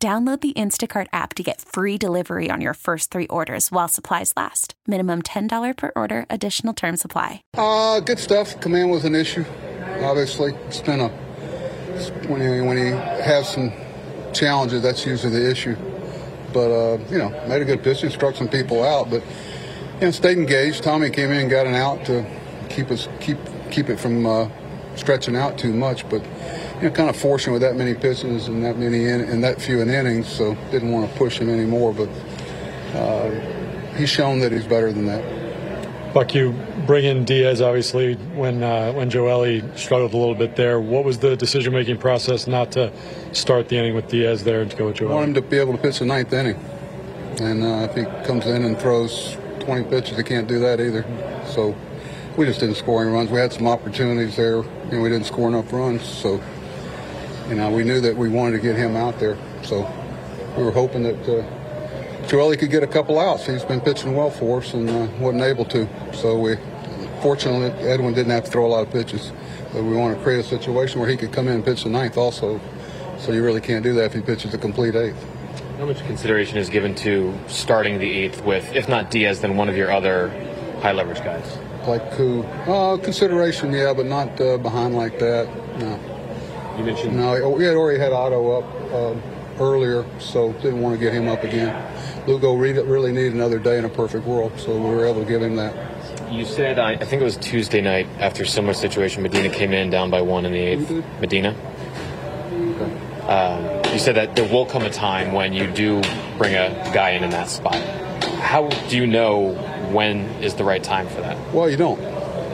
Download the Instacart app to get free delivery on your first three orders while supplies last. Minimum $10 per order, additional term supply. Uh, good stuff. Command was an issue, obviously. It's been a, when he, when he has some challenges, that's usually the issue. But, uh, you know, made a good pitch struck some people out, but, you know, stayed engaged. Tommy came in and got an out to keep us, keep, keep it from, uh, stretching out too much, but, you know, kind of forcing with that many pitches and that many in, and that few in innings, so didn't want to push him anymore. But uh, he's shown that he's better than that. Buck, you bring in Diaz obviously when uh, when Joely struggled a little bit there. What was the decision making process not to start the inning with Diaz there and to go with Joely? I want him to be able to pitch the ninth inning, and uh, if he comes in and throws 20 pitches, he can't do that either. So we just didn't score any runs. We had some opportunities there, and we didn't score enough runs. So you know, we knew that we wanted to get him out there. So we were hoping that uh, Joely could get a couple outs. He's been pitching well for us and uh, wasn't able to. So we, fortunately, Edwin didn't have to throw a lot of pitches. But we want to create a situation where he could come in and pitch the ninth also. So you really can't do that if he pitches a complete eighth. How much consideration is given to starting the eighth with, if not Diaz, then one of your other high leverage guys? Like who? Uh, consideration, yeah, but not uh, behind like that. No. You mentioned no, we had already had Otto up um, earlier, so didn't want to get him up again. Lugo really needed another day in a perfect world, so we were able to give him that. You said I, I think it was Tuesday night after a similar situation. Medina came in down by one in the eighth. Medina. Okay. Um, you said that there will come a time when you do bring a guy in in that spot. How do you know when is the right time for that? Well, you don't,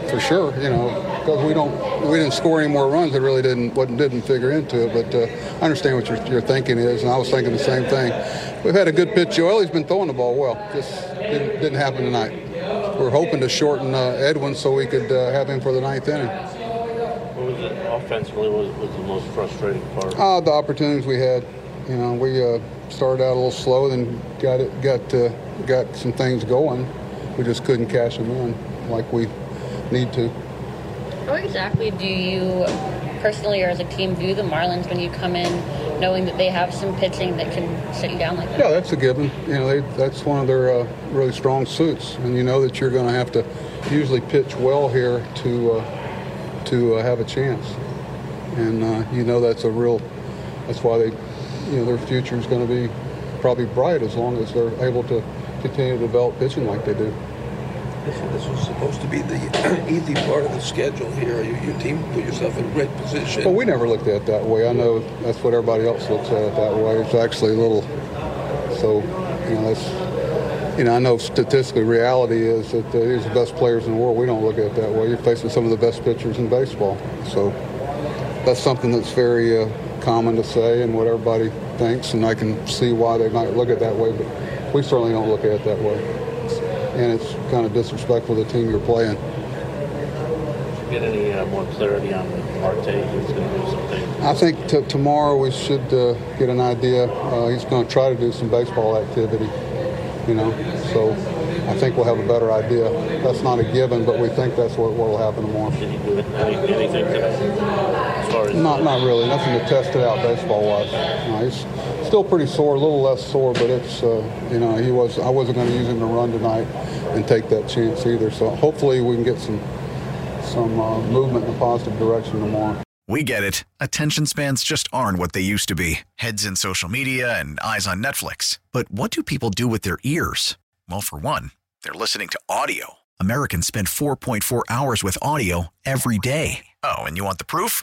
for sure. You know, because we don't we didn't score any more runs. It really didn't what didn't figure into it. But uh, I understand what your, your thinking is, and I was thinking the same thing. We've had a good pitch. Joely's been throwing the ball well. Just didn't, didn't happen tonight. We're hoping to shorten uh, Edwin so we could uh, have him for the ninth inning. What was it offensively? Was, was the most frustrating part? Uh, the opportunities we had. You know, we uh, started out a little slow, then got it, got uh, got some things going. We just couldn't cash them in like we need to. How exactly do you personally or as a team view the Marlins when you come in knowing that they have some pitching that can shut you down like that? Yeah, that's a given. You know, they, that's one of their uh, really strong suits, and you know that you're going to have to usually pitch well here to uh, to uh, have a chance, and uh, you know that's a real. That's why they, you know, their future is going to be probably bright as long as they're able to continue to develop pitching like they do. This, this was supposed to be the easy part of the schedule here. Your, your team put yourself in a great position. Well, we never looked at it that way. I know that's what everybody else looks at it that way. It's actually a little. So, you know, that's. You know, I know statistically, reality is that uh, these are the best players in the world. We don't look at it that way. You're facing some of the best pitchers in baseball. So, that's something that's very uh, common to say and what everybody thinks, and I can see why they might look at it that way, but we certainly don't look at it that way and it's kind of disrespectful to the team you're playing. Get any uh, more clarity on Marte? He's going to do something. I think t- tomorrow we should uh, get an idea. Uh, he's going to try to do some baseball activity, you know. So I think we'll have a better idea. That's not a given, but we think that's what will happen tomorrow. Did he do anything today? As far as not, not really. Nothing to test it out baseball-wise. No, still pretty sore, a little less sore, but it's uh, you know he was. I wasn't going to use him to run tonight and take that chance either. So hopefully we can get some some uh, movement in a positive direction tomorrow. We get it. Attention spans just aren't what they used to be. Heads in social media and eyes on Netflix. But what do people do with their ears? Well, for one, they're listening to audio. Americans spend 4.4 hours with audio every day. Oh, and you want the proof?